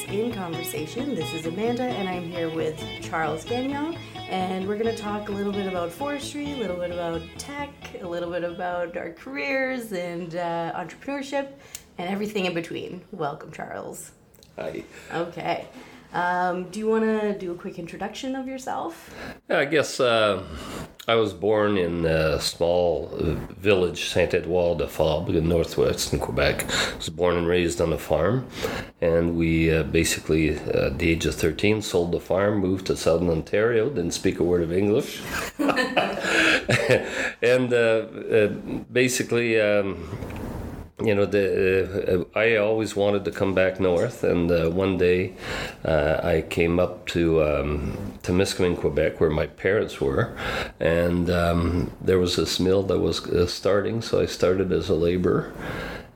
Farmworks in Conversation. This is Amanda, and I'm here with Charles Gagnon, and we're going to talk a little bit about forestry, a little bit about tech, a little bit about our careers and uh, entrepreneurship, and everything in between. Welcome, Charles. Hi. Okay. Um, do you want to do a quick introduction of yourself? I guess uh, I was born in a small uh, village, Saint Edouard de Fabre, in northwestern Quebec. I was born and raised on a farm, and we uh, basically, uh, at the age of 13, sold the farm, moved to southern Ontario, didn't speak a word of English. and uh, uh, basically, um, you know, the, uh, I always wanted to come back north, and uh, one day uh, I came up to um, Temiskaming, Quebec, where my parents were, and um, there was this mill that was uh, starting, so I started as a laborer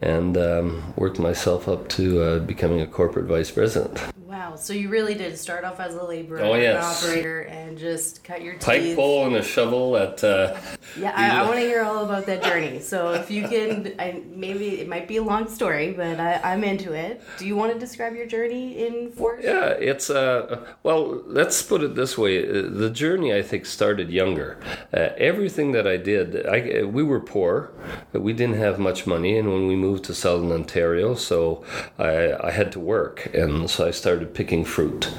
and um, worked myself up to uh, becoming a corporate vice president. Wow, so you really did start off as a laborer, Oh, an operator, and just cut your teeth. Pike pole and a shovel at. Uh, Yeah, I, I want to hear all about that journey. So if you can, I, maybe it might be a long story, but I, I'm into it. Do you want to describe your journey in forestry? Yeah, it's uh well, let's put it this way. The journey I think started younger. Uh, everything that I did, I we were poor, but we didn't have much money, and when we moved to southern Ontario, so I I had to work, and so I started picking fruit,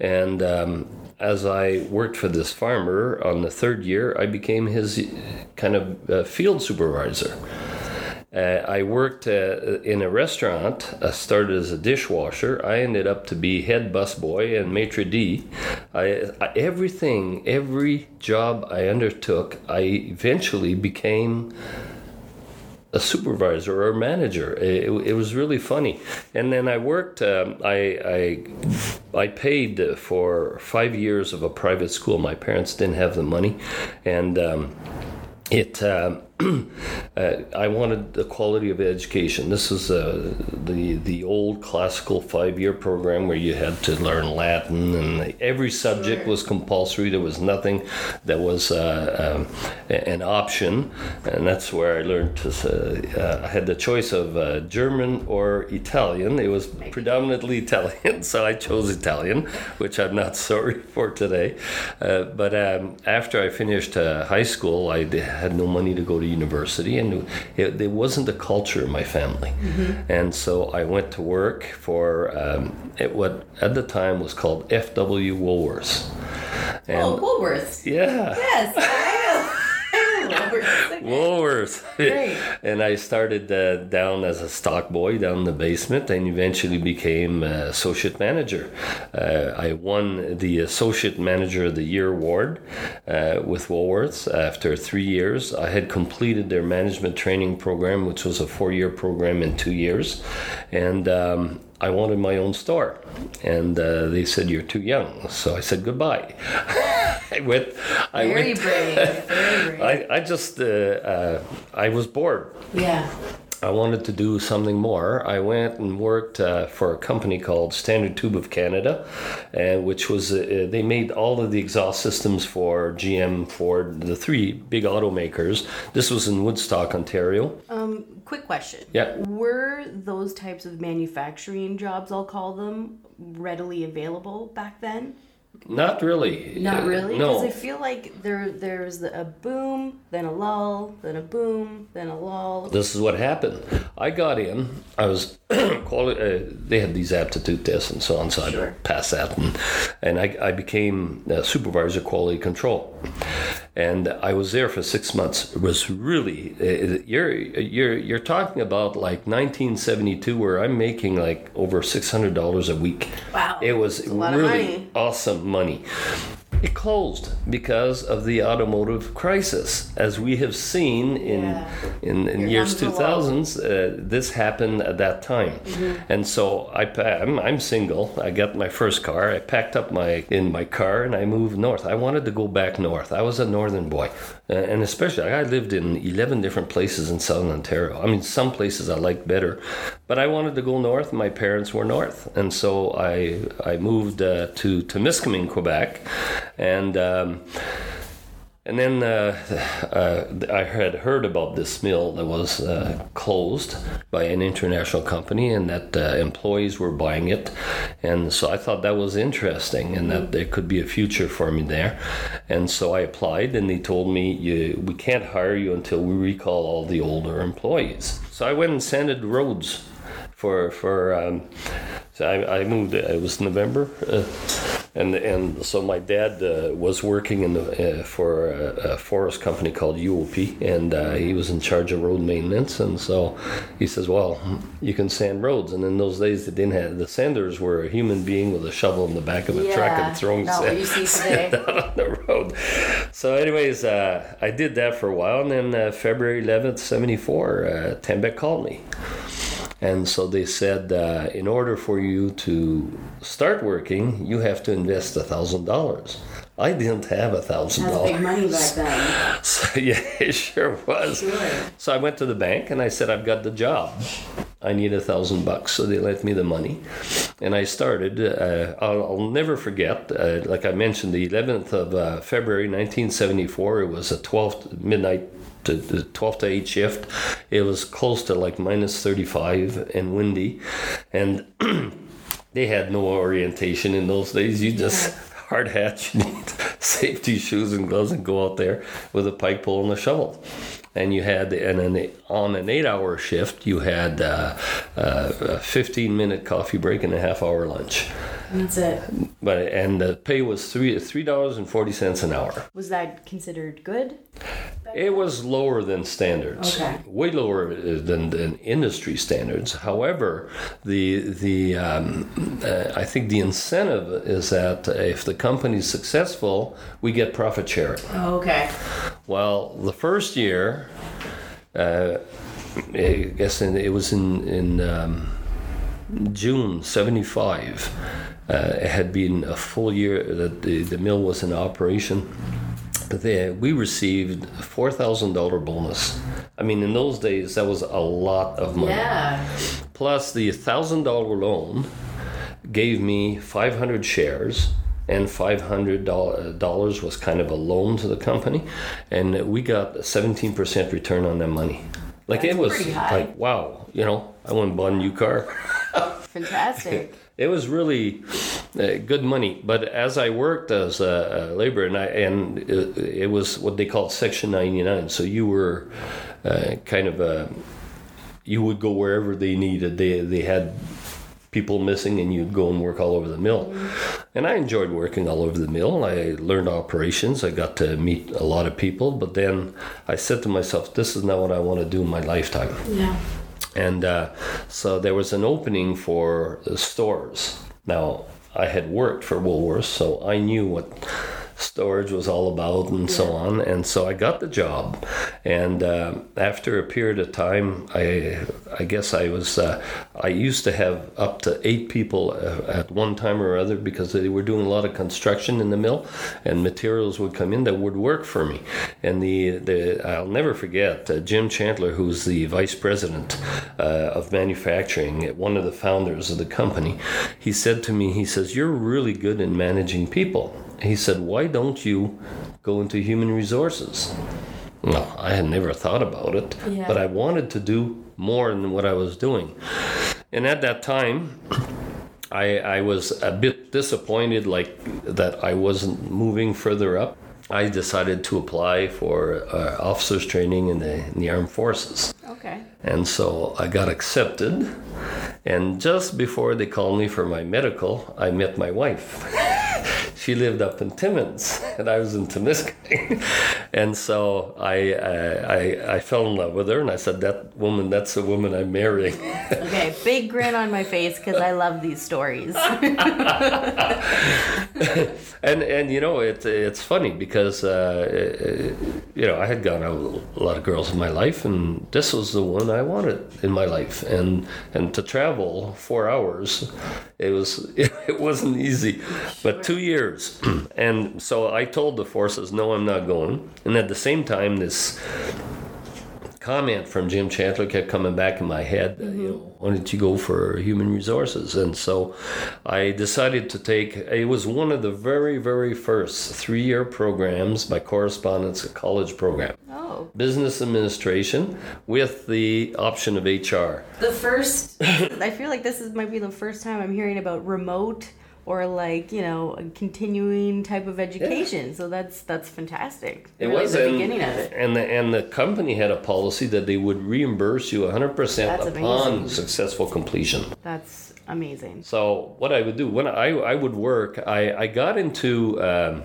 and. Um, as I worked for this farmer on the third year, I became his kind of uh, field supervisor. Uh, I worked uh, in a restaurant. I started as a dishwasher. I ended up to be head busboy and maitre d. I, I, everything, every job I undertook, I eventually became a supervisor or a manager. It, it was really funny. And then I worked. Um, I, I I paid for five years of a private school. My parents didn't have the money, and. Um, it um, uh, I wanted the quality of education. This is uh, the the old classical five year program where you had to learn Latin and every subject Sure. was compulsory. There was nothing that was uh, um, an option, and that's where I learned to. Uh, uh, I had the choice of uh, German or Italian. It was predominantly Italian, so I chose Italian, which I'm not sorry for today. Uh, but um, after I finished uh, high school, I had no money to go to university, and it, there wasn't the culture in my family. And so I went to work for um, at what at the time was called F.W. Woolworths. And Oh, Woolworths. yeah. Yes, I know. I know Woolworths. And I started uh, down as a stock boy down in the basement and eventually became uh, associate manager. Uh, I won the Associate Manager of the Year award uh, with Woolworths after three years. I had completed their management training program, which was a four year program in two years. And um, I wanted my own store. And uh, they said, You're too young. So I said, Goodbye. I went. I Very went, brave. Very brave. I, I just uh, uh, I was bored. yeah. I wanted to do something more. I went and worked uh, for a company called Standard Tube of Canada, uh, which was uh, they made all of the exhaust systems for GM, Ford, the three big automakers. This was in Woodstock, Ontario. Um, quick question. Yeah. Were those types of manufacturing jobs, I'll call them, readily available back then? Not really. Not Uh, really, because No. I feel like there there's a boom, then a lull, then a boom, then a lull. this is what happened. I got in. I was quali- uh, They had these aptitude tests and so on, so Sure. I passed that, and, and I, I became supervisor quality control. And I was there for six months. It was really you're you're you're talking about like 1972, where I'm making like over six hundred dollars a week. Wow, It was a lot of really money. awesome money. It closed because of the automotive crisis, as we have seen in Yeah. in, in years lull. 2000s. Uh, this happened at that time, Mm-hmm. and so I I'm, I'm single. I got my first car. I packed up my in my car and I moved north. I wanted to go back north. I was a northern boy, and especially I lived in 11 different places in southern Ontario. I mean, some places I liked better, but I wanted to go north. My parents were north, and so I I moved uh, to Temiskaming, Quebec, and. Um, And then uh, uh, I had heard about this mill that was uh, closed by an international company and that uh, employees were buying it. And so I thought that was interesting and that there could be a future for me there. And so I applied and they told me, we can't hire you until we recall all the older employees. So I went and sanded roads for, for um, so I, I moved, it was November. Uh, and and so my dad uh, was working in the, uh, for a, a, forest company called UOP, and uh, he was in charge of road maintenance. And so he says, "Well, you can sand roads." And in those days, they didn't have the sanders were a human being with a shovel in the back of a yeah, truck and throwing sand, sand, out on the road. So, anyways, uh, I did that for a while, and then uh, February eleventh, seventy four, uh, Tembec called me. And so they said, uh, in order for you to start working, you have to invest a thousand dollars. I didn't have a thousand dollars. Big money back then. So yeah, it sure was. Sure. So I went to the bank and I said, I've got the job. I need a thousand bucks. So they lent me the money, and I started. Uh, I'll, I'll, never forget. Uh, like I mentioned, the 11th of uh, February 1974. It was a 12th midnight to the 12 to 8 shift. It was close to like minus 35 and windy. And they had no orientation in those days. You just hard hat, you need safety shoes and gloves and go out there with a pike pole and a shovel and you had and an, on an eight hour shift you had uh, uh, a 15 minute coffee break and a half hour lunch that's it but and the pay was three three dollars and forty cents an hour was that considered good it was lower than standards okay. way lower than, than industry standards however the the um, uh, i think the incentive is that if the company's successful we get profit sharing oh, okay well the first year uh, I guess it was in in um, June '75. Uh, it had been a full year that the, the mill was in operation. They, we received a four thousand dollar bonus. I mean, in those days, that was a lot of money. Yeah. Plus, the thousand dollar loan gave me five hundred shares and $500 was kind of a loan to the company and we got a 17% return on that money like That's it was like wow you know i went and bought a new car fantastic it was really uh, good money but as i worked as a, a laborer and i and it, it, was what they called section 99 so you were uh, kind of a you would go wherever they needed they they had people missing and you'd go and work all over the mill. And I enjoyed working all over the mill. I learned operations. I got to meet a lot of people, but then I said to myself, this is not what I want to do in my lifetime. Yeah. And uh, so there was an opening for stores. Now, I had worked for Woolworths, so I knew what storage was all about and yeah. so on. And so I got the job. And uh, after a period of time, I I guess I was uh, I used to have up to eight people uh, at one time or other because they were doing a lot of construction in the mill, and materials would come in that would work for me. And the the I'll never forget uh, Jim Chandler, who's the vice president uh, of manufacturing, one of the founders of the company. He said to me, he says, "You're really good in managing people." He said, Why don't you go into human resources? Well, I had never thought about it, yeah. but I wanted to do more than what I was doing. And at that time, I, I was a bit disappointed, like that I wasn't moving further up. I decided to apply for uh, officers training in the, in the armed forces. Okay. And so I got accepted. And just before they called me for my medical, I met my wife. she lived up in Timmins, and I was in Temiskaming, and so I, I I fell in love with her, and I said, "That woman, that's the woman I'm marrying." okay, big grin on my face because I love these stories. and and you know it it's funny because uh, you know I had gone out with a lot of girls in my life, and this was the one I wanted in my life, and and to travel four hours, it was it wasn't easy, but two years, and so I told the forces, no, I'm not going, and at the same time this comment from Jim Chandler kept coming back in my head. Mm-hmm. You You know, why don't you go for human resources? And so I decided to take. It was one of the very very first three year programs by correspondence, a college program. Oh, Business administration with the option of HR. the first. I feel like this is might be the first time I'm hearing about remote or like you know a continuing type of education. So that's that's fantastic. It really was the and, beginning of it. and the and the company had a policy that they would reimburse you 100% That's upon amazing. successful completion. That's amazing. So what I would do when I I would work, I I got into. Um,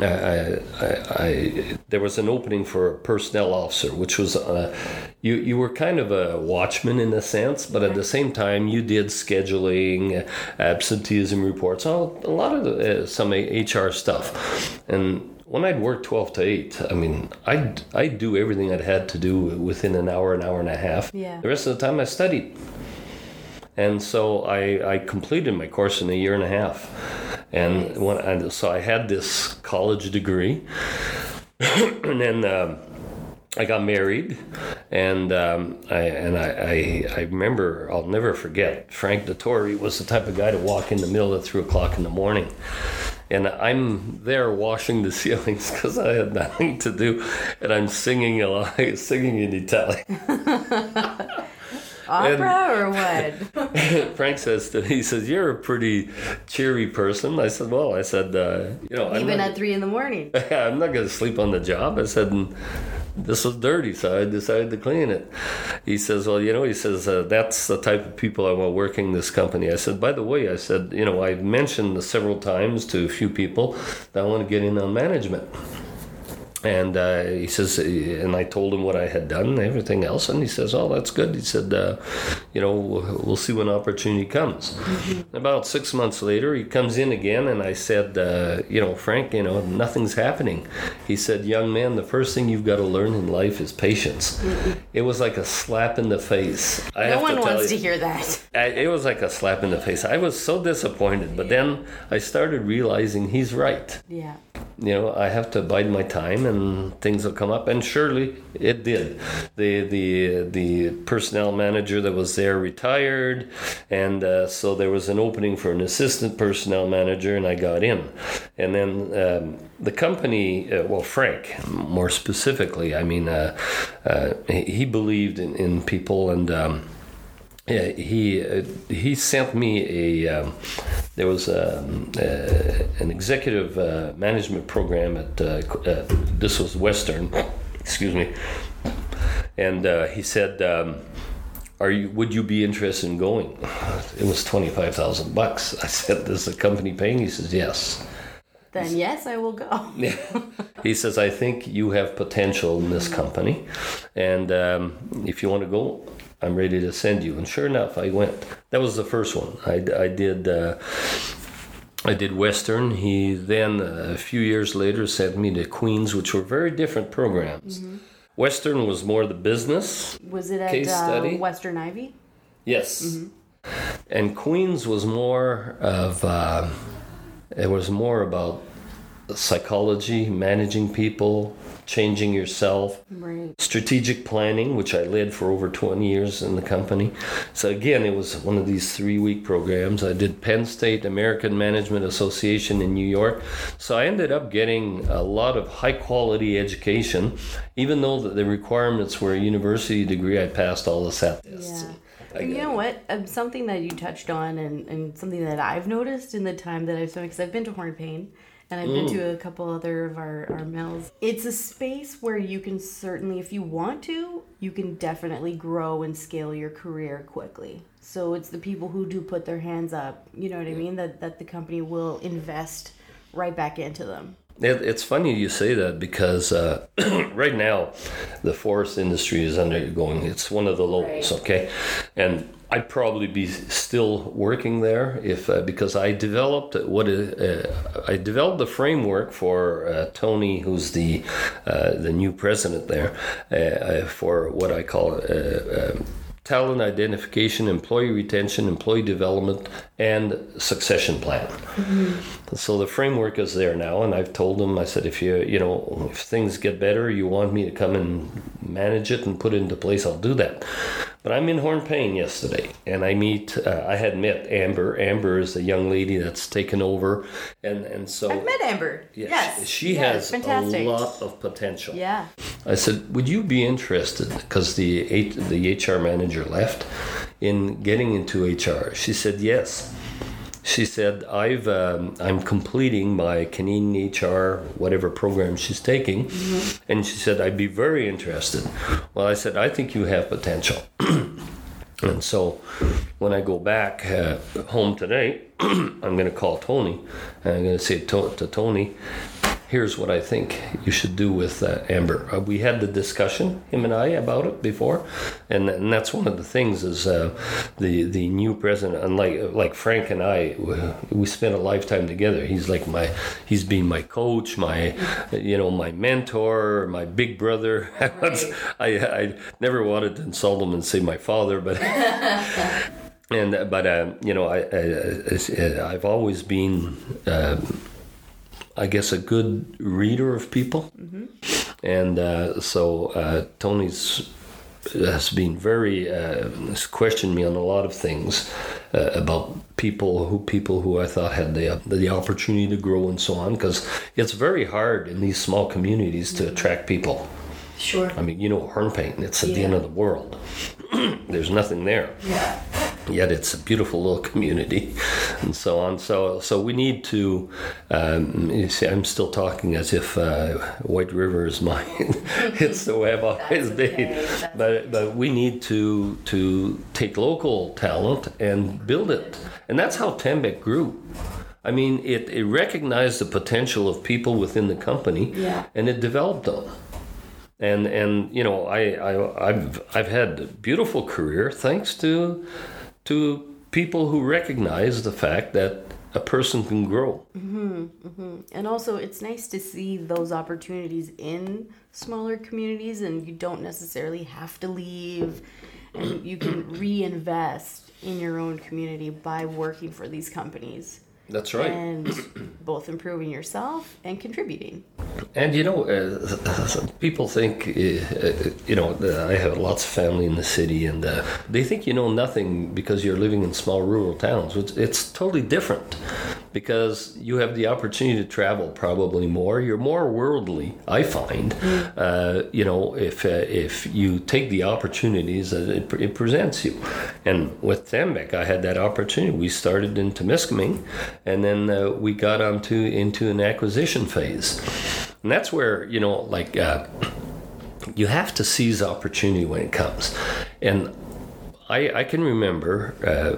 I, I, I, there was an opening for a personnel officer, which was uh, you. You were kind of a watchman in a sense, but at the same time, you did scheduling, absenteeism reports, all a lot of the, uh, some HR stuff, and when I'd work 12 to 8, I mean, I'd, I'd do everything I'd had to do within an hour, an hour and a half. Yeah. The rest of the time I studied. And so I, I completed my course in a year and a half. And when and so I had this college degree. and then um, I got married, and um, I and I, I I remember I'll never forget Frank Dottori was the type of guy to walk in the middle at three o'clock in the morning, and I'm there washing the ceilings because I had nothing to do, and I'm singing a lot, singing in Italian. Opera or what? Frank says to me, he says, "You're a pretty cheery person." I said, "Well, I said, uh, you know, Even not, at three in the morning. I'm not going to sleep on the job." I said, and "This was dirty, so I decided to clean it." He says, "Well, you know," he says, uh, "That's the type of people I want working this company." I said, "By the way," I said, "You know, I've mentioned several times to a few people that I want to get in on management." And uh, he says, and I told him what I had done and everything else, and he says, "Oh, that's good." He said, uh, "You know, we'll see when opportunity comes." About six months later, he comes in again, and I said, uh, "You know, Frank, you know, nothing's happening." He said, "Young man, the first thing you've got to learn in life is patience." It was like a slap in the face. I No have one to wants you. to hear that. I, it was like a slap in the face. I was so disappointed, but then I started realizing he's right Yeah. you know i have to bide my time and things will come up. And surely it did. The the the personnel manager that was there retired and uh, so there was an opening for an assistant personnel manager and i got in. And then um, the company uh, well frank more specifically i mean uh, uh, he believed in, in people and um, yeah, he uh, he sent me a. Um, there was um, uh, an executive uh, management program at uh, uh, this was Western, excuse me, and uh, he said, um, "Are you? Would you be interested in going?" It was twenty five thousand bucks. I said, "Is the company paying?" He says, "Yes." Then yes, I will go. Yeah. he says, I think you have potential in this company. And um, if you want to go, I'm ready to send you. And sure enough, I went. That was the first one. I, I did. Uh, I did Western. He then, uh, a few years later, sent me to Queens, which were very different programs. Western was more the business, Was it at Case uh, study? Western Ivey? Yes. And Queens was more of, uh, it was more about psychology, managing people, changing yourself, Right. strategic planning, which I led for over 20 years in the company. So again, it was one of these three week programs. I did Penn State American Management Association in New York. So I ended up getting a lot of high quality education, even though the- the requirements were a university degree. I passed all the SAT tests. Yeah. And you know what? Um, something that you touched on, and, and something that I've noticed in the time that I've spent, because I've been to Hornepayne, and I've been to a couple other of our, our mills. It's a space where you can certainly, if you want to, you can definitely grow and scale your career quickly. So it's the people who do put their hands up, you know what I mean? That, that the company will invest right back into them. It, it's funny you say that because uh, right now the forest industry is undergoing it's one of the lows. Right. Okay, and I'd probably be still working there if uh, because I developed what uh, I developed the framework for uh, Tony, who's the uh, the new president there, uh, uh, for what I call. Talent identification, employee retention, employee development, and succession plan. Mm-hmm. So the framework is there now, and I've told them. I said, if you you know if things get better, you want me to come and manage it and put it into place, I'll do that. But I'm in Hornepayne yesterday, and I meet. Uh, I had met Amber. Amber is a young lady that's taken over, and and so I've met Amber. Yes, Yes. she Yeah, has fantastic. a lot of potential. Yeah. I said, "Would you be interested?" Because the H- the HR manager left in getting into HR. She said, "Yes." She said, "I've um, I'm completing my Canadian HR whatever program she's taking," and she said, "I'd be very interested." Well, I said, "I think you have potential." And so when I go back uh, home today, I'm going to call Tony and I'm going to say to, to Tony, here's what I think you should do with uh, Amber. Uh, we had the discussion, him and I, about it before, and, and that's one of the things is uh, the the new president. Unlike like Frank and I, we spent a lifetime together. He's like my, he's been my coach, my, you know, my mentor, my big brother. I I never wanted to insult him and say my father, but. And uh, but uh, you know I, I I- I've always been uh, I guess a good reader of people, and uh, so uh, Tony's has been very uh, has questioned me on a lot of things uh, about people who people who I thought had the the opportunity to grow and so on because it's very hard in these small communities to attract people. Sure. I mean, you know, Hornepayne, it's at the end of the world. There's nothing there Yeah. Yet it's a beautiful little community and so on so so we need to um, you see i'm still talking as if uh, white river is mine it's the way i've always been okay. But but we need to to take local talent and build it and that's how Tembec grew I mean, it, it recognized the potential of people within the company, Yeah. and it developed them and and you know I, I I've I've had a beautiful career thanks to to people who recognize the fact that a person can grow. Mm-hmm, mm-hmm. And also, it's nice to see those opportunities in smaller communities, and you don't necessarily have to leave, and you can reinvest in your own community by working for these companies That's right. and both improving yourself and contributing. And you know, uh, people think, uh, uh, you know, I have lots of family in the city, and uh, they think you know nothing because you're living in small rural towns. It's, it's totally different because you have the opportunity to travel probably more. You're more worldly, I find. Uh, you know, if uh, if you take the opportunities that it, it presents you. And with Tembec, I had that opportunity. We started in Temiskaming, and then uh, we got onto into an acquisition phase. And that's where, you know, like uh, you have to seize opportunity when it comes. And I, I can remember uh,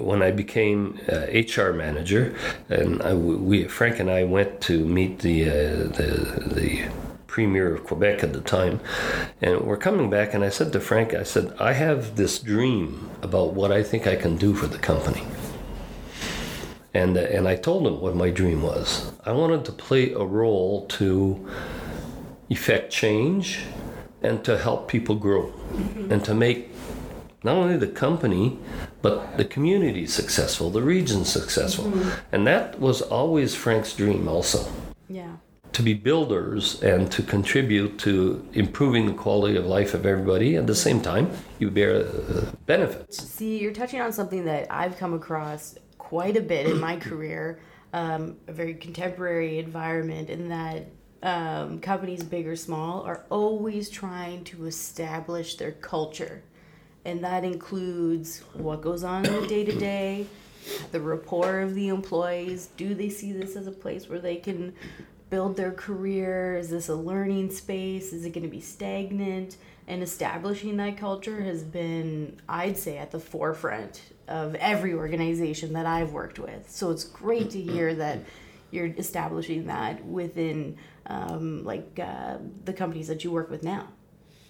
when I became uh, HR manager, and I, we Frank and I went to meet the uh, the the premier of Quebec at the time, and we're coming back, and I said to Frank, I said, I have this dream about what I think I can do for the company. And, uh, and I told him what my dream was. I wanted to play a role to effect change and to help people grow and to make not only the company but the community successful, the region successful. And that was always Frank's dream also Yeah. to be builders and to contribute to improving the quality of life of everybody. At the same time, you bear uh, benefits. See, you're touching on something that I've come across quite a bit in my career, um, a very contemporary environment, in that um, companies, big or small, are always trying to establish their culture. And that includes what goes on in the day to day, the rapport of the employees. Do they see this as a place where they can build their career? Is this a learning space? Is it going to be stagnant? And establishing that culture has been, I'd say, at the forefront of every organization that I've worked with. So it's great to hear that you're establishing that within um, like uh, the companies that you work with now.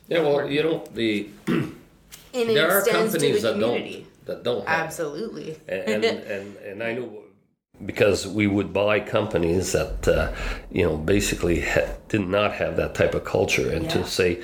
Yeah, well, you know, the And it there are extends to companies the that community. don't that don't have Absolutely. and, and and and I know because we would buy companies that uh, you know basically ha- did not have that type of culture, and Yeah. to say,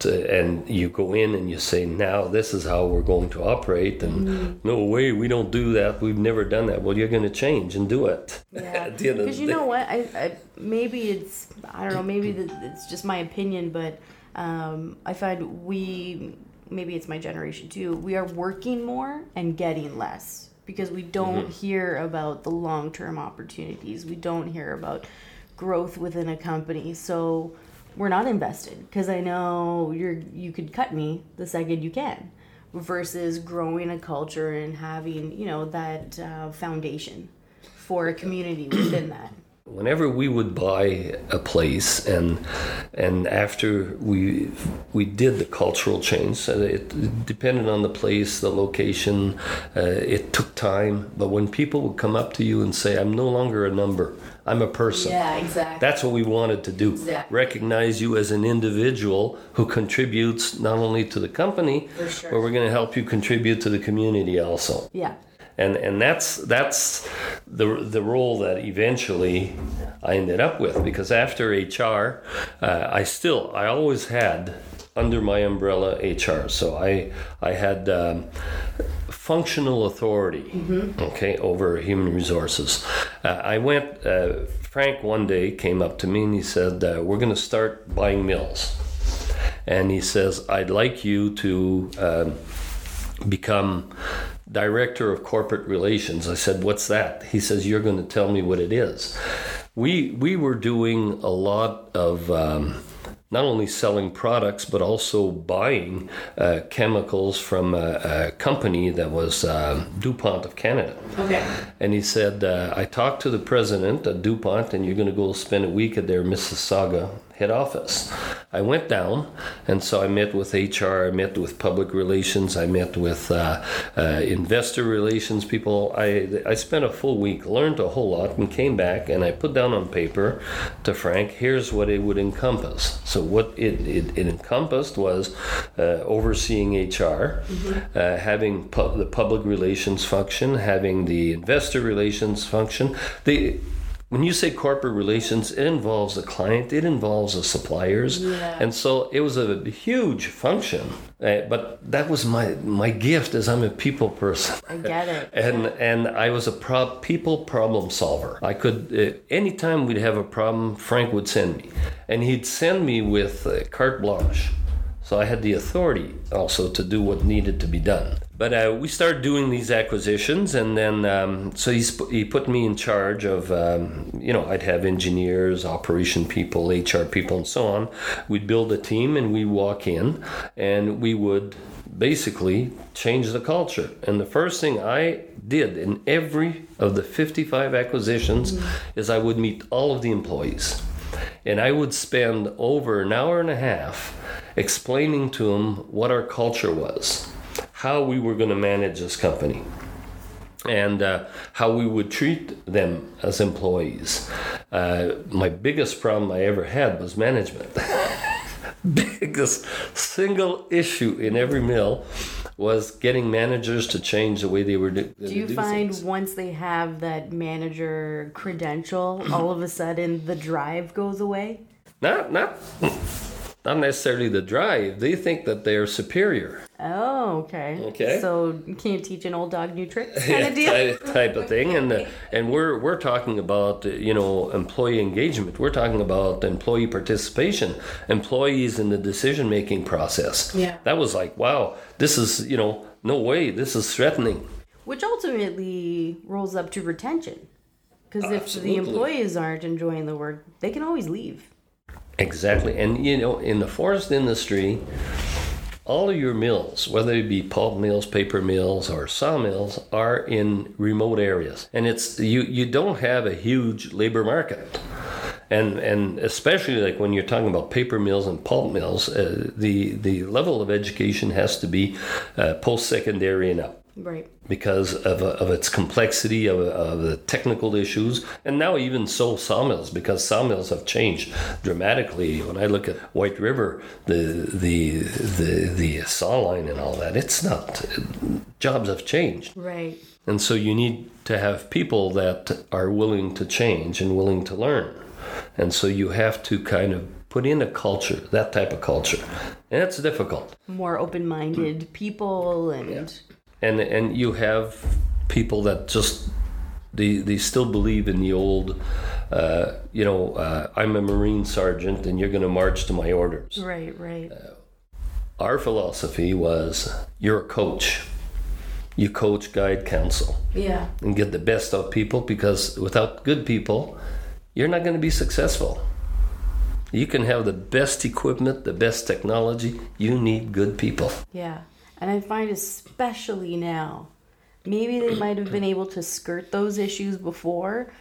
to, and you go in and you say now this is how we're going to operate, and Mm-hmm. no way we don't do that. We've never done that. Well, you're going to change and do it. Yeah, At the end of because the you day. know what? I, I maybe it's I don't know. Maybe th- it's just my opinion, but um, I find we maybe it's my generation too. We are working more and getting less because we don't mm-hmm. hear about the long term opportunities. We don't hear about growth within a company. So we're not invested because I know you're you could cut me the second you can versus growing a culture and having you know that uh, foundation for a community within that whenever we would buy a place and and after we we did the cultural change it depended on the place the location uh, it took time. But when people would come up to you and say i'm no longer a number i'm a person yeah exactly. that's what we wanted to do. Exactly. recognize you as an individual who contributes not only to the company sure. but we're going to help you contribute to the community also. Yeah. And and that's that's the the role that eventually I ended up with because after HR, uh, I still I always had under my umbrella HR. So I I had. Um, functional authority mm-hmm. okay over human resources uh, i went uh, frank one day came up to me and he said uh, we're going to start buying mills and he says i'd like you to um, become director of corporate relations. I said, "What's that?" He says, "You're going to tell me what it is." We we were doing a lot of. Um, not only selling products but also buying uh, chemicals from a, a, company that was uh, DuPont of Canada. Okay. And he said, uh, I talked to the president of DuPont, and you're going to go spend a week at their Mississauga head office. I went down, and so I met with HR, I met with public relations, I met with uh, uh, investor relations people. I, I spent a full week, learned a whole lot, and came back, and I put down on paper to Frank, here's what it would encompass. So, what it, it, it encompassed was uh, overseeing HR, mm-hmm. Uh, having pu- the public relations function, having the investor relations function. The when you say corporate relations, it involves the client, it involves the suppliers, yeah. and so it was a huge function. Uh, but that was my my gift, as I'm a people person. I get it. and and I was a pro- people problem solver. I could uh, anytime we'd have a problem, Frank would send me, and he'd send me with uh, carte blanche. So I had the authority also to do what needed to be done. But uh, we started doing these acquisitions, and then um, so he's, he put me in charge of, um, you know, I'd have engineers, operation people, HR people, and so on. We'd build a team, and we walk in, and we would basically change the culture. And the first thing I did in every of the 55 acquisitions mm-hmm. is I would meet all of the employees. And I would spend over an hour and a half explaining to them what our culture was, how we were going to manage this company, and uh, how we would treat them as employees. Uh, my biggest problem I ever had was management. biggest single issue in every mill was getting managers to change the way they were do, do you do find things. once they have that manager credential all of a sudden the drive goes away not not not necessarily the drive. They think that they're superior. Oh, okay. Okay. So can you teach an old dog new tricks kind of deal? type, of thing, and uh, and we're we're talking about you know employee engagement. We're talking about employee participation, employees in the decision making process. Yeah. That was like wow, this is you know no way, this is threatening. Which ultimately rolls up to retention, because if the employees aren't enjoying the work, they can always leave. Exactly. And you know, in the forest industry, all of your mills, whether it be pulp mills, paper mills, or sawmills, are in remote areas. And it's you you don't have a huge labor market. And and especially like when you're talking about paper mills and pulp mills, uh, the the level of education has to be uh, post secondary and up. Right. Because of, of its complexity, of, of the technical issues, and now even so sawmills, because sawmills have changed dramatically. When I look at White River, the the the the saw line and all that, it's not. Jobs have changed. Right. And so you need to have people that are willing to change and willing to learn. And so you have to kind of put in a culture, that type of culture. And it's difficult. More open minded people and. Yeah and and you have people that just They they still believe in the old. Uh, you know, uh, I'm a Marine sergeant, and you're going to march to my orders. Right, right. Our philosophy was, you're a coach. You coach, guide, counsel, Yeah. and get the best out of people. Because without good people, you're not going to be successful. You can have the best equipment, the best technology. You need good people. Yeah. And I find especially now, maybe they might have been able to skirt those issues before,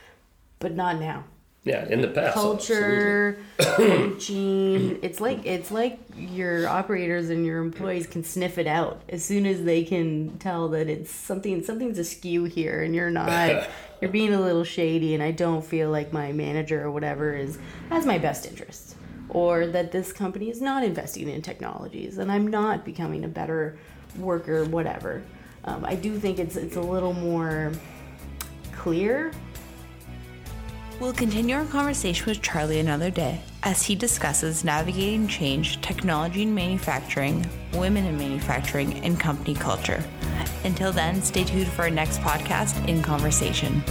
but not now. Yeah, in the past. Culture, coaching. It's like it's like your operators and your employees can sniff it out as soon as they can tell that it's something something's askew here and you're not you're being a little shady and I don't feel like my manager or whatever is has my best interests. Or that this company is not investing in technologies and I'm not becoming a better worker, whatever. Um, I do think it's it's a little more clear We'll continue our conversation with Charlie another day as he discusses navigating change, technology in manufacturing, women in manufacturing, and company culture. Until then, stay tuned for our next podcast in conversation.